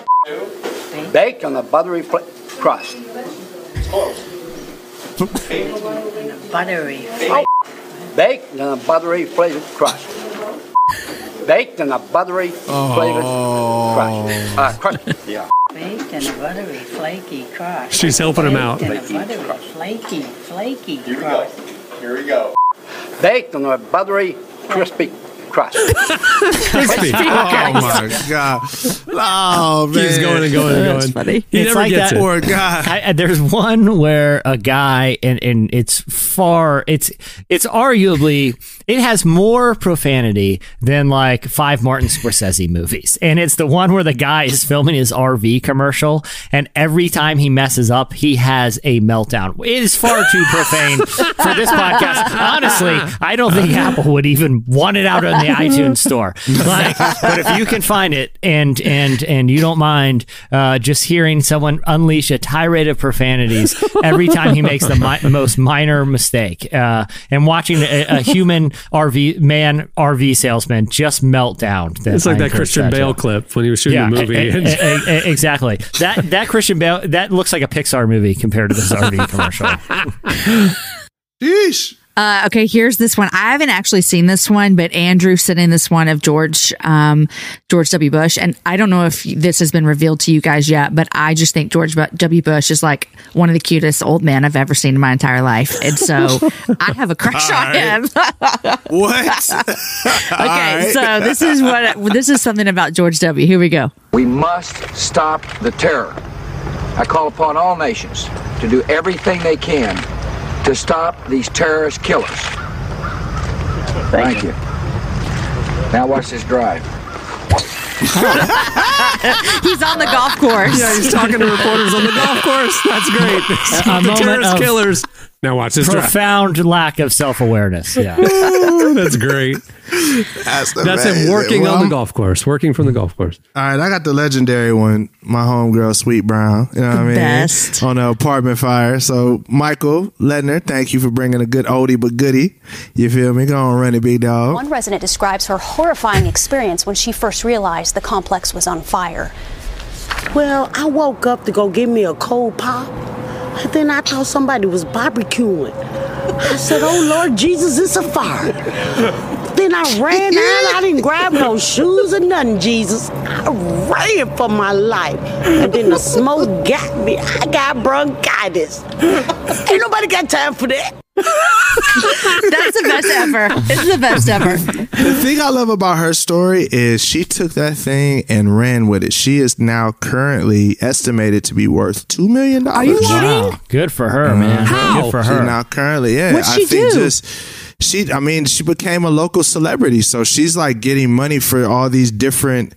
Baked on a buttery fl- crust. Buttery. Baked on a buttery flavored crust. Baked on a buttery flavored crust. Uh, crust. Yeah. Baked in a buttery, flaky crust. She's helping him out. Baked in a buttery, flaky, flaky crust. Here we go. Baked on a buttery, crispy crust. Crispy. Oh my god! Oh man, Keeps going and going and going. That's funny. He It's never like gets that- it. Poor guy. I, I- there's one where a guy and and it's far it's it's arguably it has more profanity than like five Martin Scorsese movies. And it's the one where the guy is filming his RV commercial and every time he messes up he has a meltdown. It is far too profane for this podcast. Honestly I don't think Apple would even want it out on the iTunes store. Like but if you can find it and and and you don't mind uh, just hearing someone unleash a tirade of profanities every time he makes the mi- most minor mistake uh, and watching a, a human RV man RV salesman just meltdown. It's like I that Christian that Bale to- clip when he was shooting yeah, the movie. e- e- e- exactly. That that Christian Bale that looks like a Pixar movie compared to this RV commercial. Yeesh. Uh, okay, here's this one. I haven't actually seen this one, but Andrew sent in this one of George, um, George W. Bush, and I don't know if this has been revealed to you guys yet, but I just think George W. Bush is like one of the cutest old men I've ever seen in my entire life, and so I have a crush All on right. him. What? okay, so this is what this is something about George W. Here we go. We must stop the terror. I call upon all nations to do everything they can to stop these terrorist killers. Thank, you. Now watch this drive. He's on the golf course. yeah, he's talking to reporters on the golf course. That's great. A the terrorist of killers. Now watch this drive. Profound lack of self awareness. Yeah. Ooh, That's great. That's, That's him working Well, on the golf course. Working from the golf course. All right, I got the legendary one. My homegirl, Sweet Brown. You know what I mean? best. On the apartment fire. So, Michael Ledner, thank you for bringing a good oldie but goodie. You feel me? Go on, run it, big dog. One resident describes her horrifying experience when she first realized the complex was on fire. Well, I woke up to go give me a cold pop, and then I thought somebody was barbecuing. I said, "Oh Lord Jesus, it's a fire!" then I ran out. I didn't grab no shoes or nothing. Jesus, I ran for my life, and then the smoke got me. I got bronchitis. Ain't nobody got time for that. That's the best ever. It's the best ever. The thing I love about her story is she took that thing and ran with it. She is now currently estimated to be worth $2 million. Are you kidding? Wow. Good for her, uh-huh. man. How? Good for She her. now currently, yeah. What'd I she think do? just she I mean, she became a local celebrity. So she's like getting money for all these different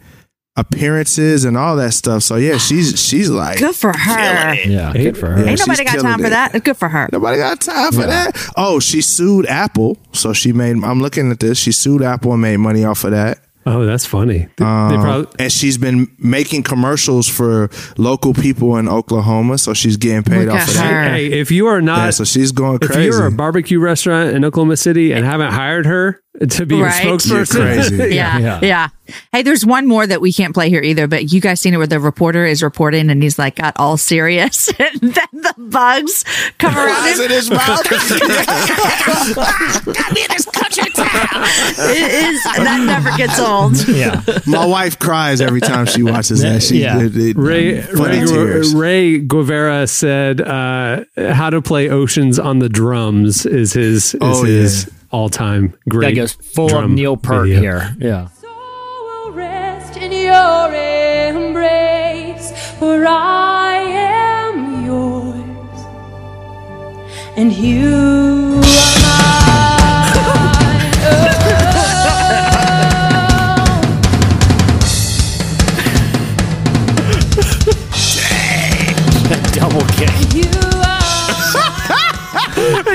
appearances and all that stuff. So yeah, she's she's like Good for her. yeah, good for her. Yeah, Ain't she's nobody got killing time for that. Good for her. Nobody got time for that. Oh, she sued Apple. So she made I'm looking at this. She sued Apple and made money off of that. Oh, that's funny. They, they Um, probably, and she's been making commercials for local people in Oklahoma, so she's getting paid Look off at of that. hey, if you are not, Yeah, so she's going crazy. if crazy. you're a barbecue restaurant in Oklahoma City and haven't hired her to be Right. your spokesperson, You're crazy. Yeah, Yeah. yeah, Hey, there's one more that we can't play here either, but you guys seen it where the reporter is reporting and he's like got all serious and then the bugs come around Flies him. in his mouth. It is that never gets old. Yeah. My wife cries every time she watches that. She, Yeah. it- it- Ray funny Ray, tears. Ray Guevara said, uh, "How to play oceans on the drums is his is Oh, his all time great. That great." goes full of drum Neil Peart video. here. Yeah. will rest in your embrace, for I am yours, and you are mine.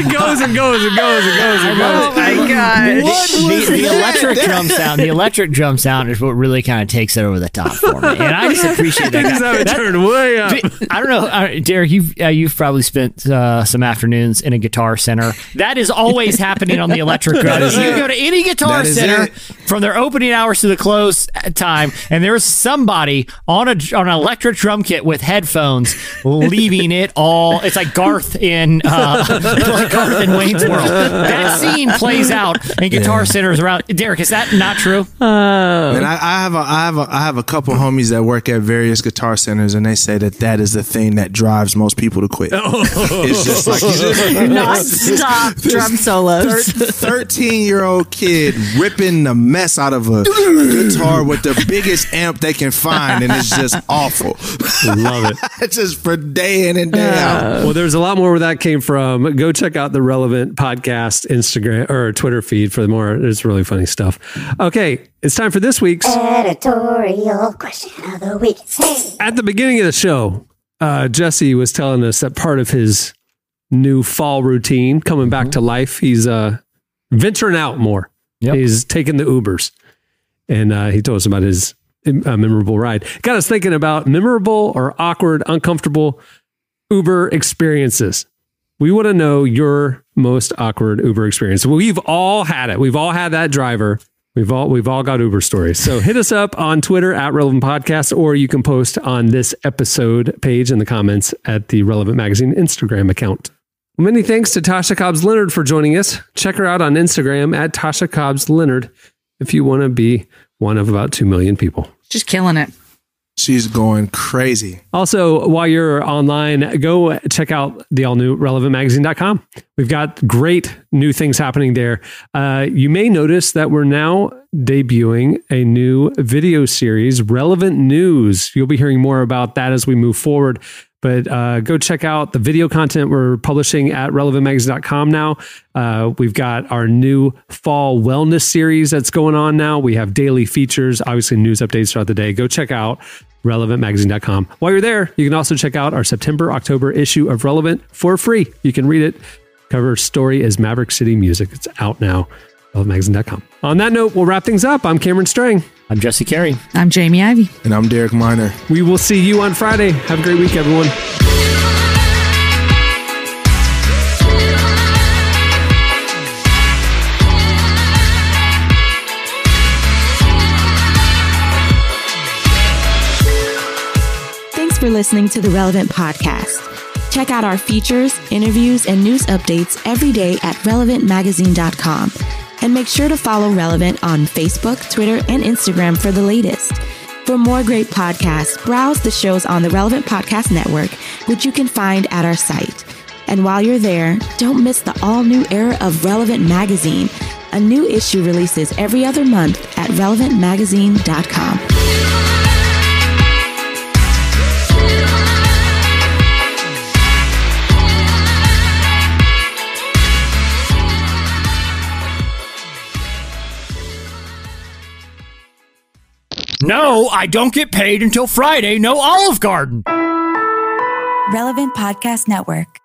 goes, and goes, and goes, and goes. And goes. Oh my god! The, the electric drum sound, the electric drum sound is what really kind of takes it over the top for me, and I just appreciate that. Things guy. have That- turned way up. I don't know, uh, Derek. You've uh, you've probably spent uh, some afternoons in a guitar center. That is always happening on the electric drum. is You go to any guitar center it. from their opening hours to the close time, and there's somebody on a on an electric drum kit with headphones, leaving it all. It's like Garth in uh, like Garth in Wayne's World. That scene plays out in guitar Yeah. centers around. Derek, is that not true? Oh. And I, I have a, I have a, I have a couple homies that work at various guitar centers, and they say that that is the thing that drives most people to quit. Oh. It's just like Non-stop drum solos. thirteen year old kid ripping the mess out of a guitar with the biggest amp they can find, and it's just awful. Love it. it's just for day in and day oh. out. Well, there's a lot more where that came from. Go check out the relevant podcast Instagram or Twitter feed for the more. It's really funny stuff. Okay, it's time for this week's. Editorial question of the week. Hey. At the beginning of the show, uh, Jesse was telling us that part of his new fall routine coming back to life, he's uh, venturing out more. He's taking the Ubers. And uh, he told us about his uh, memorable ride. Got us thinking about memorable or awkward, uncomfortable Uber experiences. We want to know your most awkward Uber experience. We've all had it. We've all had that driver. We've all we've all got Uber stories. So hit us up on Twitter at Relevant Podcast, or you can post on this episode page in the comments at the Relevant Magazine Instagram account. Many thanks to Tasha Cobbs Leonard for joining us. Check her out on Instagram at Tasha Cobbs Leonard if you want to be one of about two million people. Just killing it. She's going crazy. Also, while you're online, go check out the all new relevantmagazine.com. We've got great new things happening there. Uh, you may notice that we're now debuting a new video series, Relevant News. You'll be hearing more about that as we move forward. But uh, go check out the video content we're publishing at relevantmagazine.com now. Uh, we've got our new fall wellness series that's going on now. We have daily features, obviously news updates throughout the day. Go check out relevantmagazine.com. While you're there, you can also check out our September October issue of Relevant for free. You can read it. Cover story is Maverick City Music. It's out now. Relevantmagazine.com. On that note, we'll wrap things up. I'm Cameron Strang. I'm Jesse Carey. I'm Jamie Ivey. And I'm Derek Minor. We will see you on Friday. Have a great week, everyone. Thanks for listening to the Relevant Podcast. Check out our features, interviews, and news updates every day at relevantmagazine.com. And make sure to follow Relevant on Facebook, Twitter, and Instagram for the latest. For more great podcasts, browse the shows on the Relevant Podcast Network, which you can find at our site. And while you're there, don't miss the all new era of Relevant Magazine. A new issue releases every other month at relevantmagazine.com. No, I don't get paid until Friday. No Olive Garden. Relevant Podcast Network.